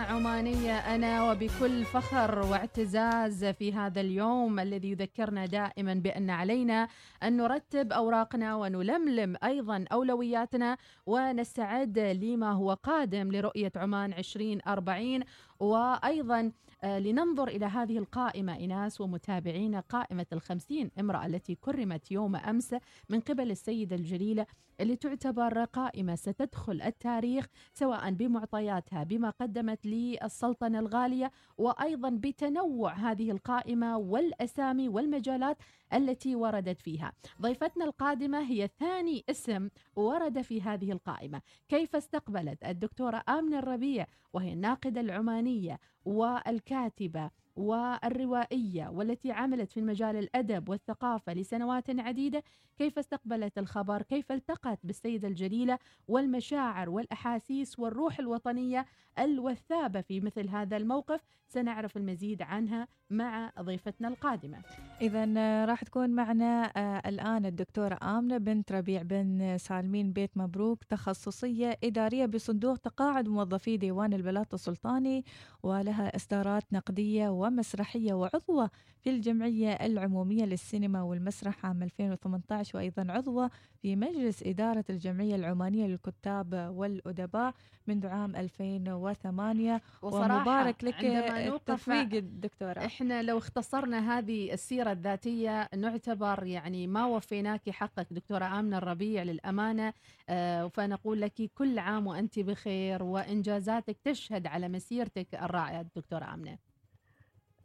عمانية أنا وبكل فخر واعتزاز في هذا اليوم الذي يذكرنا دائما بأن علينا أن نرتب أوراقنا ونلملم أيضا أولوياتنا ونستعد لما هو قادم لرؤية عمان 2040 وأيضا لننظر إلى هذه القائمة إناس ومتابعين قائمة الخمسين امرأة التي كرمت يوم أمس من قبل السيدة الجليلة اللي تعتبر قائمة ستدخل التاريخ سواء بمعطياتها بما قدمت للسلطنة الغالية وأيضا بتنوع هذه القائمة والأسامي والمجالات التي وردت فيها. ضيفتنا القادمة هي ثاني اسم ورد في هذه القائمة. كيف استقبلت؟ الدكتورة آمنة الربيع وهي الناقدة العمانية. والكاتبة. والروائية والتي عملت في مجال الأدب والثقافة لسنوات عديدة كيف استقبلت الخبر؟ كيف التقت بالسيدة الجليلة والمشاعر والأحاسيس والروح الوطنية الوثابة في مثل هذا الموقف؟ سنعرف المزيد عنها مع ضيفتنا القادمة. إذا آه، راح تكون معنا آه، الآن الدكتورة آمنة بنت ربيع بن سالمين بيت مبروك تخصصية إدارية بصندوق تقاعد موظفي ديوان البلاط السلطاني ولها إصدارات نقدية ومسرحية وعضوة في الجمعية العمومية للسينما والمسرح عام 2018 وأيضا عضوة في مجلس إدارة الجمعية العمانية للكتاب والأدباء منذ عام 2008 ومبارك لك التفويق الدكتورة. إحنا لو اختصرنا هذه السيرة الذاتية نعتبر يعني ما وفيناك حقك دكتورة آمنة الربيع للأمانة. آه فنقول لك كل عام وأنت بخير وإنجازاتك تشهد على مسيرتك الرائعة دكتورة آمنة.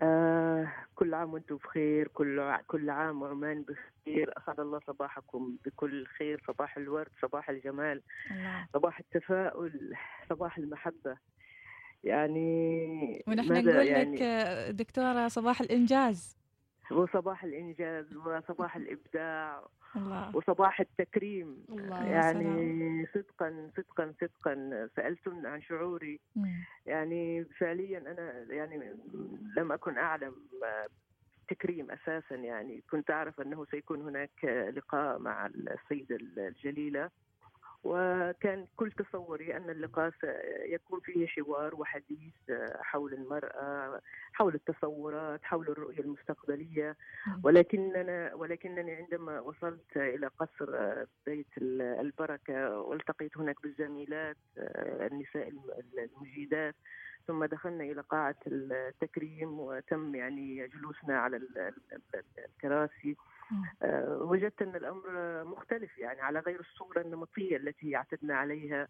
آه كل عام وأنتم بخير كل كل عام وعمان بخير. أسعد الله صباحكم بكل خير صباح الورد صباح الجمال الله. صباح التفاؤل صباح المحبة. يعني ونحن نقول يعني؟ لك دكتورة صباح الإنجاز. وصباح الإنجاز وصباح الإبداع الله. وصباح التكريم. الله يعني صدقا صدقا صدقا سألتم عن شعوري. مم. يعني فعليا أنا يعني لم أكن أعلم تكريم أساسا. يعني كنت أعرف أنه سيكون هناك لقاء مع السيدة الجليلة. وكان كل تصوري أن اللقاء سيكون فيه حوار وحديث حول المرأة حول التصورات حول الرؤية المستقبلية. ولكننا ولكنني عندما وصلت إلى قصر بيت البركة والتقيت هناك بالزميلات النساء المجيدات. ثم دخلنا إلى قاعة التكريم وتم يعني جلوسنا على ال- ال- الكراسي. آه، وجدت أن الأمر مختلف يعني على غير الصورة النمطية التي اعتدنا عليها.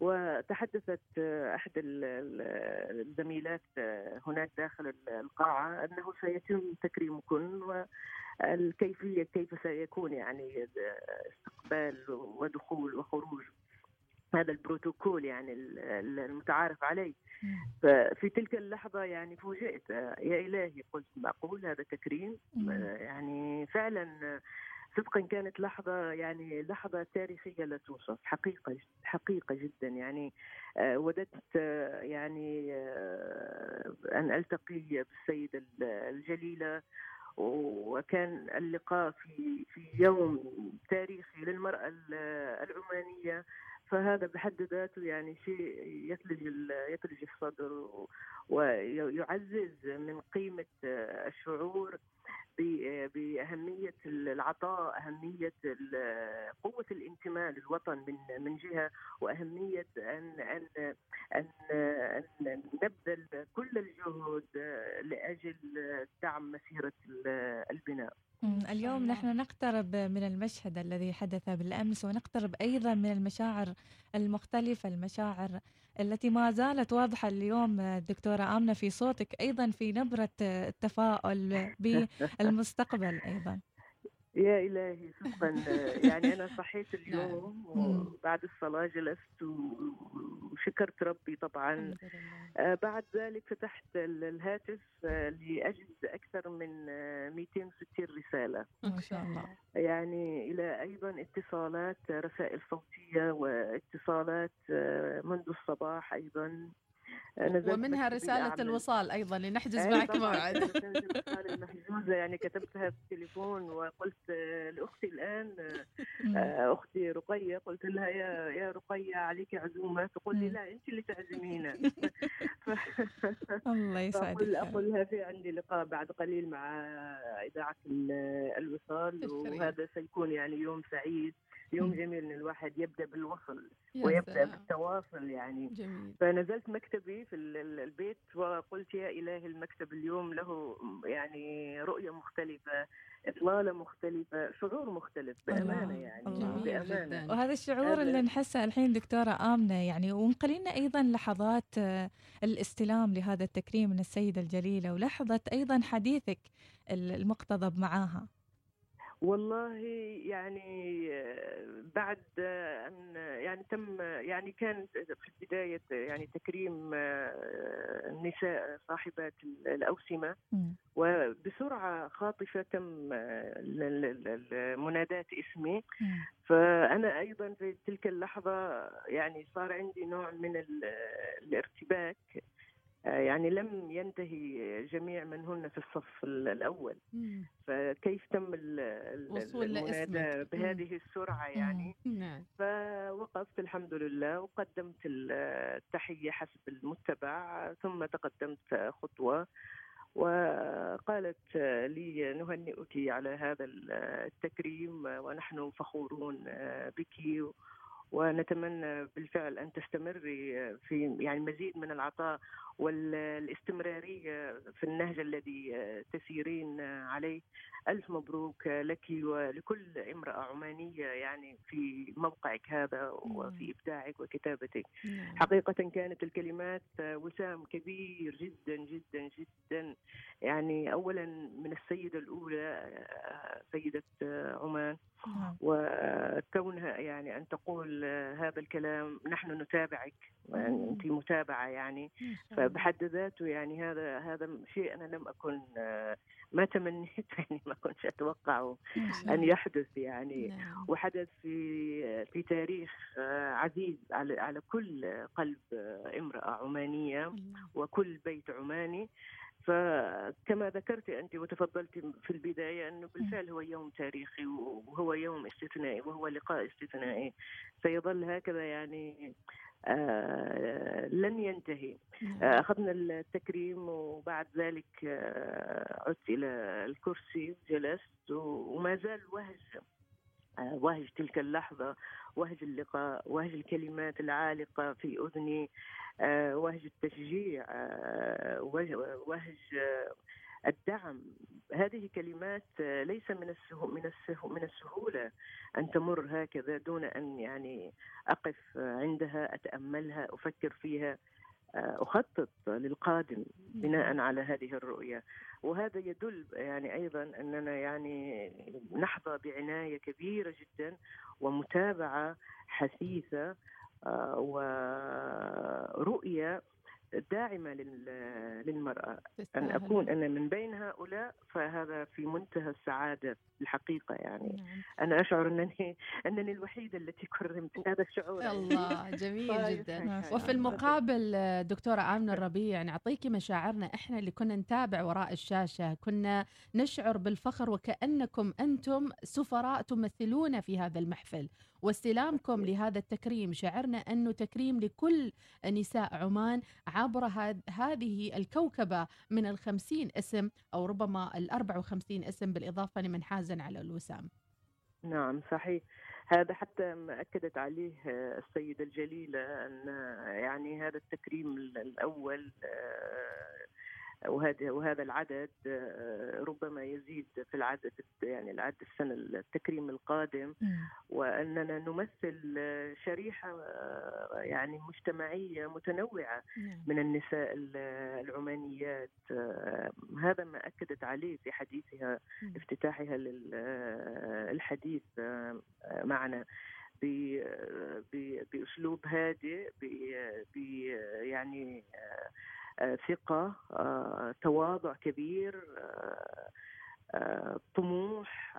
وتحدثت آه، أحد ال- ال- الزميلات آه، هناك داخل ال- القاعة أنه سيتم تكريمكن والكيفية كيف سيكون يعني استقبال ودخول وخروج هذا البروتوكول يعني ال- ال- المتعارف عليه. ففي تلك اللحظة يعني فوجئت. يا إلهي قلت معقول هذا تكريم. يعني فعلا صدقا كانت لحظة يعني لحظة تاريخية لا توصف حقيقة حقيقة جدا. يعني آه، وددت آه، يعني آه، أن ألتقي بالسيدة ال- الجليلة. وكان اللقاء في في يوم تاريخي للمرأة ال- العمانية. فهذا بحد ذاته يعني شيء يثلج يثلج الصدر ويعزز من قيمة الشعور ب- بأهمية العطاء أهمية ال- قوة الانتماء للوطن من من جهة وأهمية أن أن أن, أن نبذل كل الجهد لأجل دعم مسيرة ال- البناء. اليوم. نحن نقترب من المشهد الذي حدث بالأمس ونقترب أيضا من المشاعر المختلفة المشاعر التي ما زالت واضحة اليوم دكتورة آمنة في صوتك أيضا في نبرة التفاؤل بالمستقبل أيضا يا إلهي صدقا يعني أنا صحيت اليوم وبعد الصلاة جلست وشكرت ربي طبعا. آه، بعد ذلك فتحت ال- الهاتف آه، لأجد أكثر من آه، 260 رسالة. ما شاء الله. يعني إلى أيضا اتصالات آه، رسائل صوتية وإتصالات آه، منذ الصباح أيضا. ومنها رسالة الوصال أيضا لنحجز معك موعد. رسالة الوصال المحجوزة يعني كتبتها في التليفون وقلت لأختي الآن آه، أختي رقية قلت لها يا يا رقية عليك عزومة؟ تقول لي لا أنت اللي تعزمينا الله يسعدك. أقول لها في عندي لقاء بعد قليل مع إذاعة الوصال وهذا سيكون يعني يوم سعيد. يوم جميل إن الواحد يبدأ بالوصل ويبدأ بالتواصل يعني. جميل. فنزلت مكتبي في البيت وقلت يا إلهي المكتب اليوم له يعني رؤية مختلفة إطلالة مختلفة شعور مختلف بأمانة يعني الله. بأمانة. وهذا الشعور اللي نحسه الحين دكتورة آمنة يعني ونقلينا أيضا لحظات آه، الاستلام لهذا التكريم من السيدة الجليلة ولحظة أيضا حديثك المقتضب معاها. والله يعني بعد أن يعني تم يعني كان في بدايه يعني تكريم النساء صاحبات الأوسمة. وبسرعة خاطفة تم منادات اسمي. فأنا أيضا في تلك اللحظة يعني صار عندي نوع من الارتباك. آه، يعني لم ينتهي جميع من هن في الصف الأول. فكيف تم المنادى بهذه السرعة يعني؟ نعم. فوقفت الحمد لله وقدمت التحية حسب المتبع ثم تقدمت خطوة. وقالت لي نهنئك على هذا التكريم ونحن فخورون بك ونتمنى بالفعل أن تستمري في يعني مزيد من العطاء والاستمرارية في النهج الذي تسيرين عليه. ألف مبروك لك ولكل امرأة عمانية يعني في موقعك هذا وفي إبداعك وكتابتك. نعم. حقيقة كانت الكلمات وسام كبير جدا جدا جدا. يعني اولا من السيدة الأولى سيدة عمان. نعم. وكونها يعني أن تقول هذا الكلام نحن نتابعك. يعني أنت متابعة يعني. فبحد ذاته يعني هذا هذا شيء أنا لم أكن ما تمنيت يعني ما كنتش أتوقعه أن يحدث يعني. نعم. وحدث في في تاريخ عزيز على على كل قلب امرأة عمانية وكل بيت عماني. فكما ذكرت أنت وتفضلت في البداية أنه بالفعل هو يوم تاريخي وهو يوم استثنائي وهو لقاء استثنائي. سيظل هكذا يعني آه لن ينتهي. آه أخذنا التكريم وبعد ذلك آه عدت إلى الكرسي وجلست وما زال وهج آه وهج تلك اللحظة وهج اللقاء وهج الكلمات العالقة في أذني. آه، وهج التشجيع آه، وهج الدعم. هذه كلمات ليس من السهو من السهو من السهولة أن تمر هكذا دون أن يعني أقف عندها أتأملها أفكر فيها آه، أخطط للقادم بناء على هذه الرؤية. وهذا يدل يعني أيضا أننا يعني نحظى بعناية كبيرة جدا ومتابعة حثيثة آه، ورؤية داعمة للمرأة. أن أكون أنا من بين هؤلاء فهذا في منتهى السعادة الحقيقة يعني. نعم. أنا أشعر أنني أنني الوحيدة التي كرمت هذا الشعور. الله جميل جدا. وفي المقابل دكتورة آمنة الربيع نعطيكي مشاعرنا إحنا اللي كنا نتابع وراء الشاشة. كنا نشعر بالفخر وكأنكم أنتم سفراء تمثلون في هذا المحفل. واستلامكم لهذا التكريم. شعرنا أنه تكريم لكل نساء عمان عبر هذه الكوكبة من الخمسين اسم أو ربما الأربع وخمسين اسم بالإضافة لمن حاز على الوسام. نعم صحيح. هذا حتى ما أكدت عليه السيدة الجليلة أن يعني هذا التكريم الأول وهذا وهذا العدد آه، ربما يزيد في العدد يعني العدد السنة التكريم القادم. وأننا نمثل شريحة آه، يعني مجتمعية متنوعة من النساء العمانيات. آه، هذا ما أكدت عليه في حديثها افتتاحها للحديث معنا. بأسلوب هادئ يعني ثقة آه، تواضع كبير آه، طموح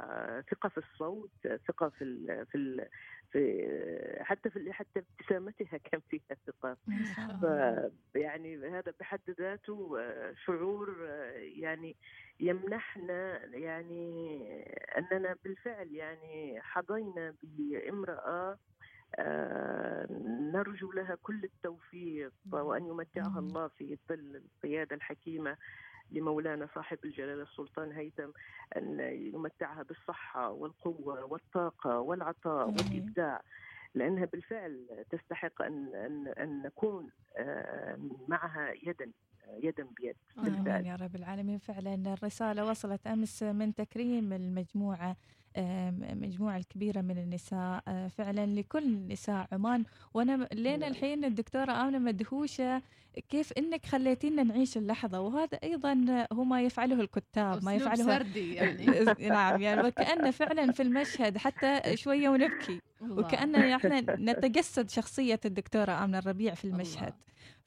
ثقة في الصوت ثقة في ال في ال في حتى في حتى ابتسامتها كان فيها ثقة. يعني هذا بحد ذاته شعور يعني يمنحنا يعني أننا بالفعل يعني حظينا بامرأة نرجو لها كل التوفيق وأن يمتعها الله في ظل القيادة الحكيمة لمولانا صاحب الجلالة السلطان هيثم أن يمتعها بالصحة والقوة والطاقة والعطاء والإبداع لأنها بالفعل تستحق أن أن أن نكون آه، معها يدا يدا بيد بالفعل. آمين يا رب العالمين. فعلا الرسالة وصلت أمس من تكريم المجموعة مجموعة الكبيرة من النساء آه، فعلا لكل نساء عمان. وأنا لين نعم. الحين الدكتورة آمنة مدهوشة كيف إنك خليتينا نعيش اللحظة؟ وهذا أيضا هو ما يفعله الكتاب ما يفعله سردي يعني. نعم يعني وكانه فعلا في المشهد حتى شوية ونبكي. وكاننا إحنا نتجسد شخصية الدكتورة آمنة الربيع في المشهد.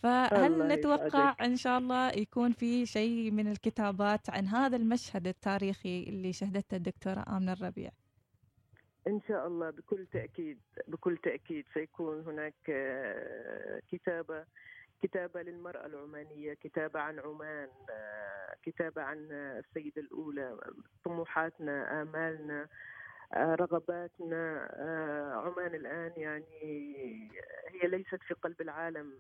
فهل نتوقع إن شاء الله يكون في شيء من الكتابات عن هذا المشهد التاريخي اللي شهدته الدكتورة آمنة الربيع؟ إن شاء الله بكل تأكيد بكل تأكيد سيكون هناك آه، كتابة كتابة للمرأة العمانية كتابة عن عمان آه، كتابة عن السيدة الأولى طموحاتنا آمالنا آه، رغباتنا آه، عمان الآن يعني هي ليست في قلب العالم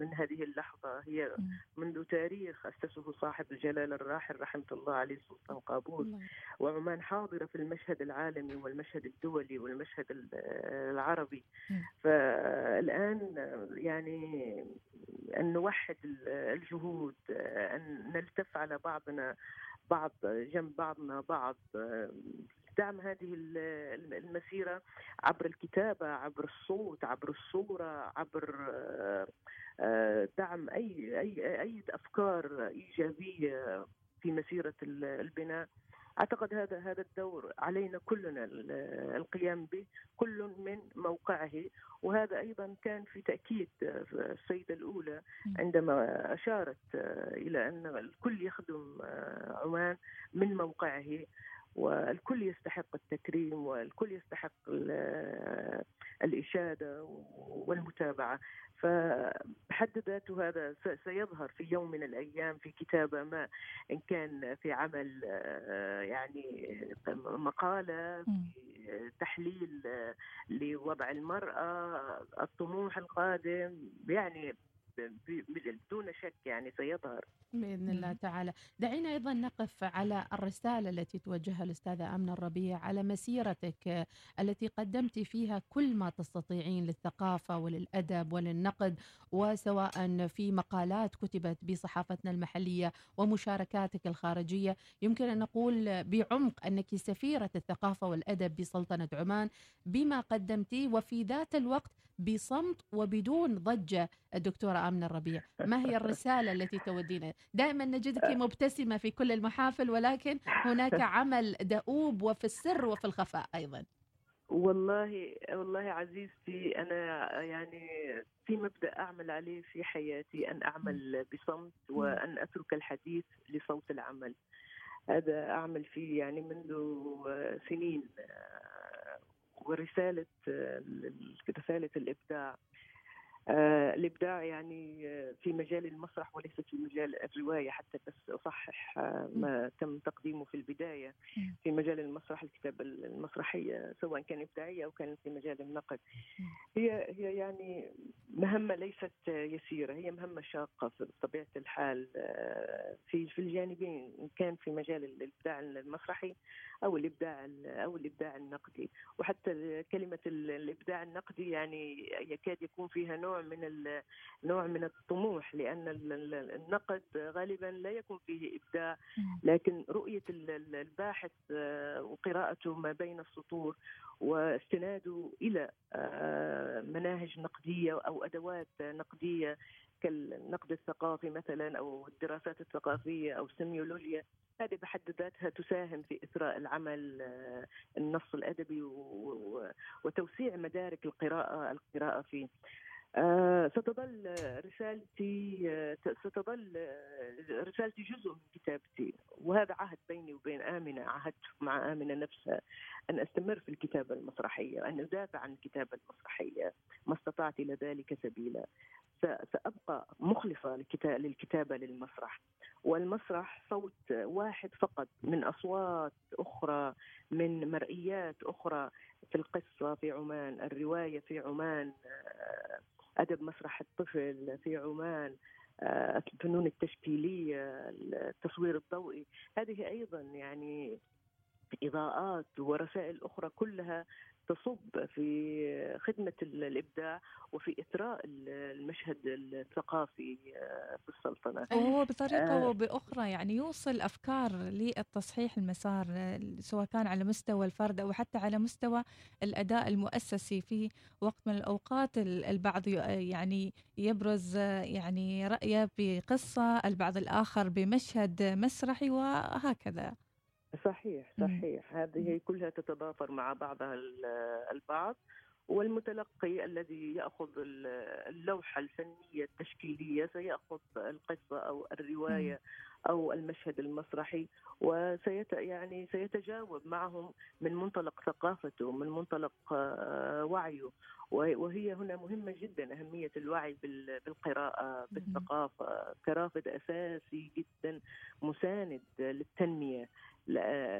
من هذه اللحظة. هي منذ تاريخ أسسه صاحب الجلالة الراحل رحمة الله عليه السلطان قابوس. وعمان حاضرة في المشهد العالمي والمشهد الدولي والمشهد العربي. فالآن يعني أن نوحد الجهود أن نلتف على بعضنا بعض جنب بعضنا بعض دعم هذه المسيرة عبر الكتابة عبر الصوت عبر الصورة عبر آه، دعم أي أي أي أفكار إيجابية في مسيرة البناء. أعتقد هذا هذا الدور علينا كلنا القيام به كل من موقعه. وهذا أيضا كان في تأكيد السيدة الأولى عندما أشارت إلى أن الكل يخدم عمان من موقعه. والكل يستحق التكريم والكل يستحق الإشادة والمتابعة. فبحد ذاته هذا سيظهر في يوم من الأيام في كتابة ما إن كان في عمل يعني مقالة في تحليل لوضع المرأة الطموح القادم يعني بدون شك يعني سيظهر. بإذن الله تعالى. دعينا أيضا نقف على الرسالة التي توجهها الأستاذة آمنة الربيع على مسيرتك التي قدمت فيها كل ما تستطيعين للثقافة وللأدب وللنقد وسواء في مقالات كتبت بصحافتنا المحلية ومشاركاتك الخارجية. يمكن أن نقول بعمق أنك سفيرة الثقافة والأدب بسلطنة عمان بما قدمتيه وفي ذات الوقت بصمت وبدون ضجة الدكتورة آمنة الربيع. ما هي الرسالة التي تودينا؟ دائما نجدك مبتسمة في كل المحافل ولكن هناك عمل دؤوب وفي السر وفي الخفاء أيضا. والله والله عزيزتي أنا يعني في مبدأ أعمل عليه في حياتي أن أعمل بصمت وأن أترك الحديث لصوت العمل. هذا أعمل فيه يعني منذ سنين. ورسالة رسالة الإبداع. آه الإبداع يعني آه، في مجال المسرح وليس في مجال الرواية حتى بس أصحح آه ما تم تقديمه في البداية في مجال المسرح الكتابه المسرحية سواء كان إبداعية أو كان في مجال النقد. هي هي يعني مهمة ليست يسيرة هي مهمة شاقة بطبيعه الحال آه، في في الجانبين إن كان في مجال الإبداع المسرحي أو الإبداع أو الإبداع النقدي. وحتى كلمة الإبداع النقدي يعني يكاد يكون فيها نوع من نوع من الطموح لأن النقد غالبا لا يكون فيه إبداع. لكن رؤية الباحث آه، وقراءته ما بين السطور واستناده إلى آه، مناهج نقدية أو أدوات نقدية كالنقد الثقافي مثلا أو الدراسات الثقافية أو السيميولوجيا. هذه بحد ذاتها تساهم في اثراء العمل آه، النص الأدبي وتوسيع مدارك القراءة القراءة فيه. آه، ستظل رسالتي آه، ستظل رسالتي جزء من كتابتي. وهذا عهد بيني وبين آمنة عهدت مع آمنة نفسها أن أستمر في الكتابة المسرحية أن أدافع عن الكتابة المسرحية. ما استطعت إلى ذلك سبيلا. سأبقى مخلصة للكتابة للمسرح. والمسرح صوت واحد فقط من أصوات أخرى من مرئيات أخرى. في القصة في عمان الرواية في عمان أدب مسرح الطفل في عمان آه، الفنون التشكيلية التصوير الضوئي. هذه أيضا يعني إضاءات ورسائل أخرى كلها تصب في خدمة الإبداع وفي إثراء المشهد الثقافي آه، في السلطنة. وهو بطريقة آه. وبأخرى يعني يوصل أفكار للتصحيح المسار آه، سواء كان على مستوى الفرد أو حتى على مستوى الأداء المؤسسي. في وقت من الأوقات البعض يعني يبرز آه، يعني رأيه بقصة البعض الآخر بمشهد مسرحي وهكذا. صحيح صحيح. هذه كلها تتضافر مع بعضها البعض. والمتلقي الذي يأخذ اللوحة الفنية التشكيلية سيأخذ القصة أو الرواية أو المشهد المسرحي وسيت يعني سيتجاوب معهم من منطلق ثقافته من منطلق آه، وعيه. وهي هنا مهمة جدا أهمية الوعي بالقراءة بالثقافة. كرافد أساسي جدا مساند للتنمية.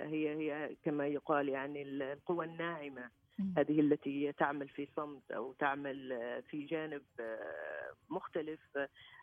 هي هي كما يقال يعني القوى الناعمة. هذه التي تعمل في صمت أو تعمل في جانب آه، مختلف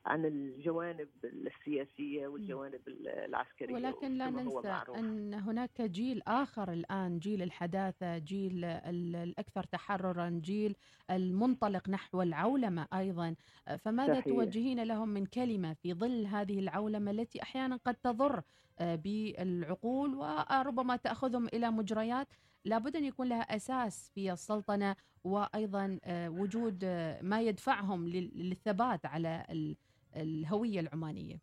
عن الجوانب السياسية والجوانب العسكرية ولكن لا ننسى أن هناك جيل آخر الآن جيل الحداثة جيل الأكثر تحررا جيل المنطلق نحو العولمة أيضا. فماذا صحيح. توجهين لهم من كلمة في ظل هذه العولمة التي أحيانا قد تضر آه، بالعقول وربما تأخذهم إلى مجريات؟ لابد أن يكون لها أساس في السلطنة وأيضا آه، وجود آه، ما يدفعهم للثبات على الهوية العمانية.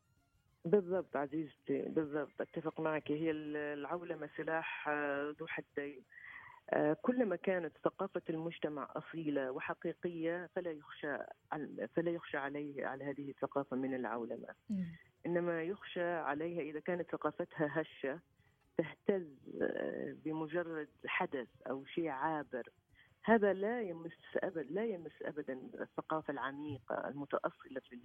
بالضبط عزيزتي بالضبط أتفق معك هي العولمة سلاح ذو حدين. كلما كانت ثقافة المجتمع أصيلة وحقيقية فلا يخشى فلا يخشى عليه على هذه الثقافة من العولمة. إنما يخشى عليها إذا كانت ثقافتها هشة تهتز آه، بمجرد حدث أو شيء عابر. هذا لا يمس أبد لا يمس أبدا الثقافة العميقة المتأصلة في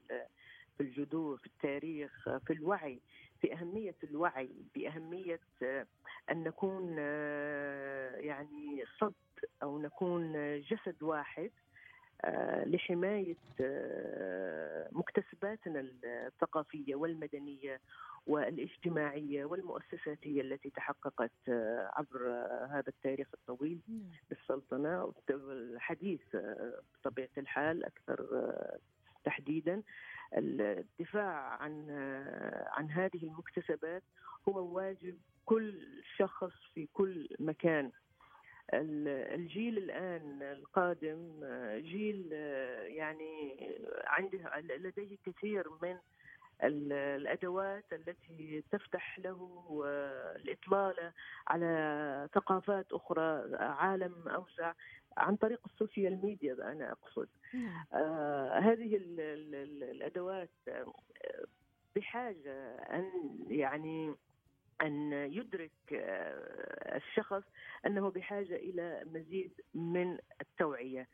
في الجذور في التاريخ في الوعي في أهمية الوعي بأهمية آه، أن نكون آه، يعني صد أو نكون جسد واحد لحماية مكتسباتنا الثقافية والمدنية. والاجتماعية والمؤسساتية التي تحققت عبر هذا التاريخ الطويل نعم. بالسلطنة. الحديث بطبيعة الحال أكثر تحديدا. الدفاع عن عن هذه المكتسبات هو واجب كل شخص في كل مكان. الجيل الآن القادم جيل يعني عنده لديه كثير من الأدوات التي تفتح له الاطلاله على ثقافات أخرى عالم أوسع عن طريق السوشيال ميديا أنا أقصد نعم. آه هذه الأدوات بحاجة أن يعني أن يدرك آه، الشخص أنه بحاجة إلى مزيد من التوعية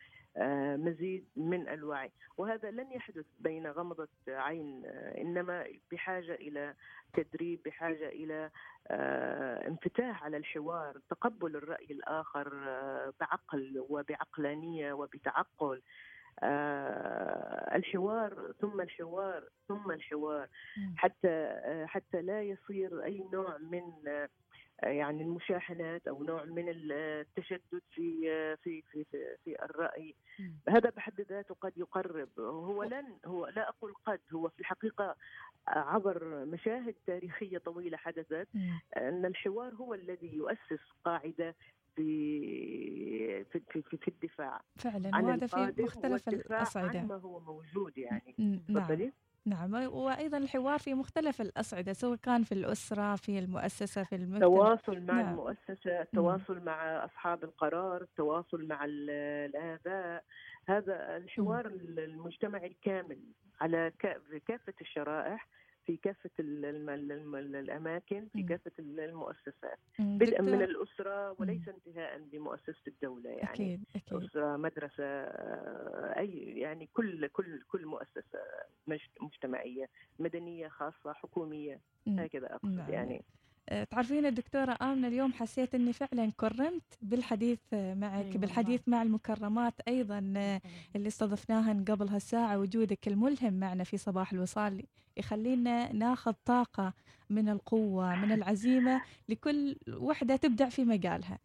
مزيد من الوعي. وهذا لن يحدث بين غمضة عين آه، إنما بحاجة إلى تدريب بحاجة إلى انفتاح على الحوار تقبل الرأي الآخر بعقل وبعقلانية وبتعقل. آه، الحوار ثم الحوار ثم الحوار. حتى آه، حتى لا يصير أي نوع من آه، يعني المشاحنات أو نوع من التشدد في في في في, في الرأي. هذا بحد ذاته قد يقرب. هو لن هو لا أقول قد هو في الحقيقة عبر مشاهد تاريخية طويلة حدثت أن الحوار هو الذي يؤسس قاعدة في في في, في الدفاع فعلا وهذا في مختلف الأصعدة. عن ما هو موجود يعني. نعم. نعم وأيضا الحوار في مختلف الأصعدة سواء كان في الأسرة في المؤسسة في المكتب. التواصل مع نعم. المؤسسة التواصل مع أصحاب القرار التواصل مع ال- الآباء. هذا الحوار المجتمعي الكامل على كافة الشرائح في كافة ال- الم- الم- الأماكن في مم. كافة المؤسسات. بدءا من الأسرة وليس انتهاء بمؤسسة الدولة يعني أكيد أكيد أسرة مدرسة آه، أي يعني كل كل كل مؤسسة مج- مجتمعية مدنية خاصة حكومية مم. هكذا أقصد نعم. يعني آه، تعرفين الدكتورة آمنة اليوم حسيت أني فعلا كرمت بالحديث آه، معك أي بالحديث مع المكرمات أيضا آه، اللي استضفناهن قبل هالساعة وجودك الملهم معنا في صباح الوصال يخلينا ناخذ طاقة من القوة من العزيمة لكل وحدة تبدع في مجالها.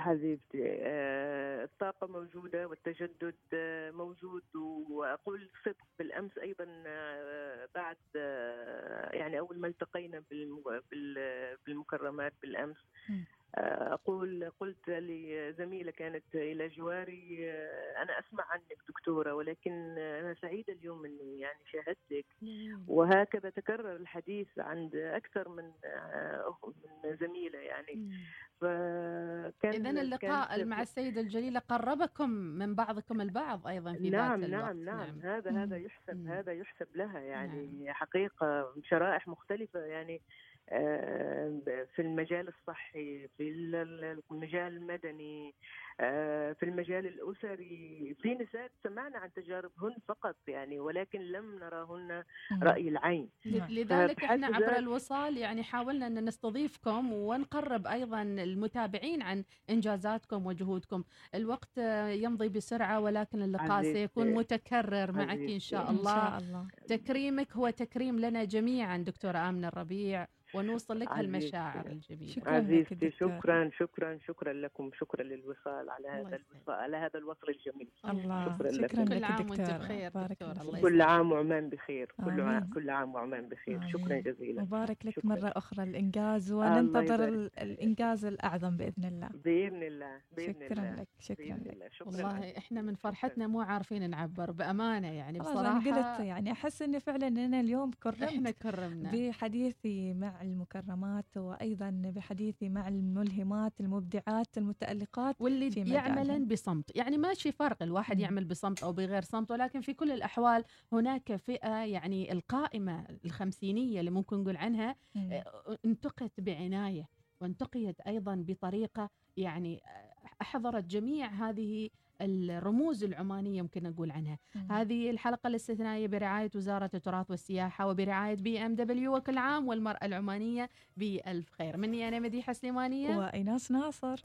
حبيبتي آه، الطاقة موجودة والتجدد آه، موجود. وأقول صدق بالأمس أيضا آه، بعد يعني أول ما التقينا بالم- بال- بالمكرمات بالأمس. أقول قلت لزميلة كانت إلى جواري آه، أنا أسمع عنك دكتورة ولكن أنا سعيدة اليوم أني يعني شاهدتك. وهكذا تكرر الحديث عند أكثر من آه، من زميلة يعني. فكان إذا اللقاء مع السيدة الجليلة قربكم من بعضكم البعض أيضا في نعم ذات الوقت. نعم. نعم. هذا. هذا يحسب. هذا يحسب لها يعني حقيقة شرائح مختلفة يعني. في المجال الصحي في ال- المجال المدني آه، في المجال الأسري في نساء سمعنا عن تجاربهن فقط يعني ولكن لم نراهن. رأي العين نعم. لذلك إحنا عبر الوصال يعني حاولنا أن نستضيفكم ونقرب أيضا المتابعين عن إنجازاتكم وجهودكم، الوقت آه، يمضي بسرعة ولكن اللقاء. سيكون متكرر معك إن عزيزتي. شاء إن الله، شاء الله تكريمك هو تكريم لنا جميعا دكتورة آمنة الربيع ونوصل لك. هالمشاعر الجميلة شكراً لك عزيزتي دكتور. شكرا شكرا شكرا لكم شكرا للوصال على هذا. الوصال على هذا الوصل الجميل الله شكراً لك. شكرا كل لك عام وأنت دكتورة بخير فيك. كل عام وعمان بخير كل. عام كل عام وعمان بخير شكرا. جزيلا مبارك لك أخرى الإنجاز الله وننتظر يبارك ال- الإنجاز الأعظم بإذن الله بإذن الله بإذن شكرا لك شكرا بإذن لك والله إحنا من فرحتنا مو عارفين نعبر بأمانة يعني بصراحة قلت يعني أحس إني فعلا أنا اليوم كرمت إحنا كرمنا بحديثي مع المكرمات وأيضا بحديثي مع الملهمات المبدعات المتألقات واللي في يعملن. بصمت يعني ماشي فرق الواحد مم. يعمل بصمت أو بغير صمت ولكن في كل الأحوال هناك فئة يعني القائمة الخمسينية اللي ممكن نقول عنها مم. آه، انتقت بعناية وانتقيت أيضا بطريقة يعني أحضرت جميع هذه الرموز العمانية يمكن نقول عنها. مم. هذه الحلقة الاستثنائية برعاية وزارة التراث والسياحة وبرعاية بي إم دبليو وكل عام والمرأة العمانية بألف خير. مني أنا مديحة سليمانية. وإيناس ناصر.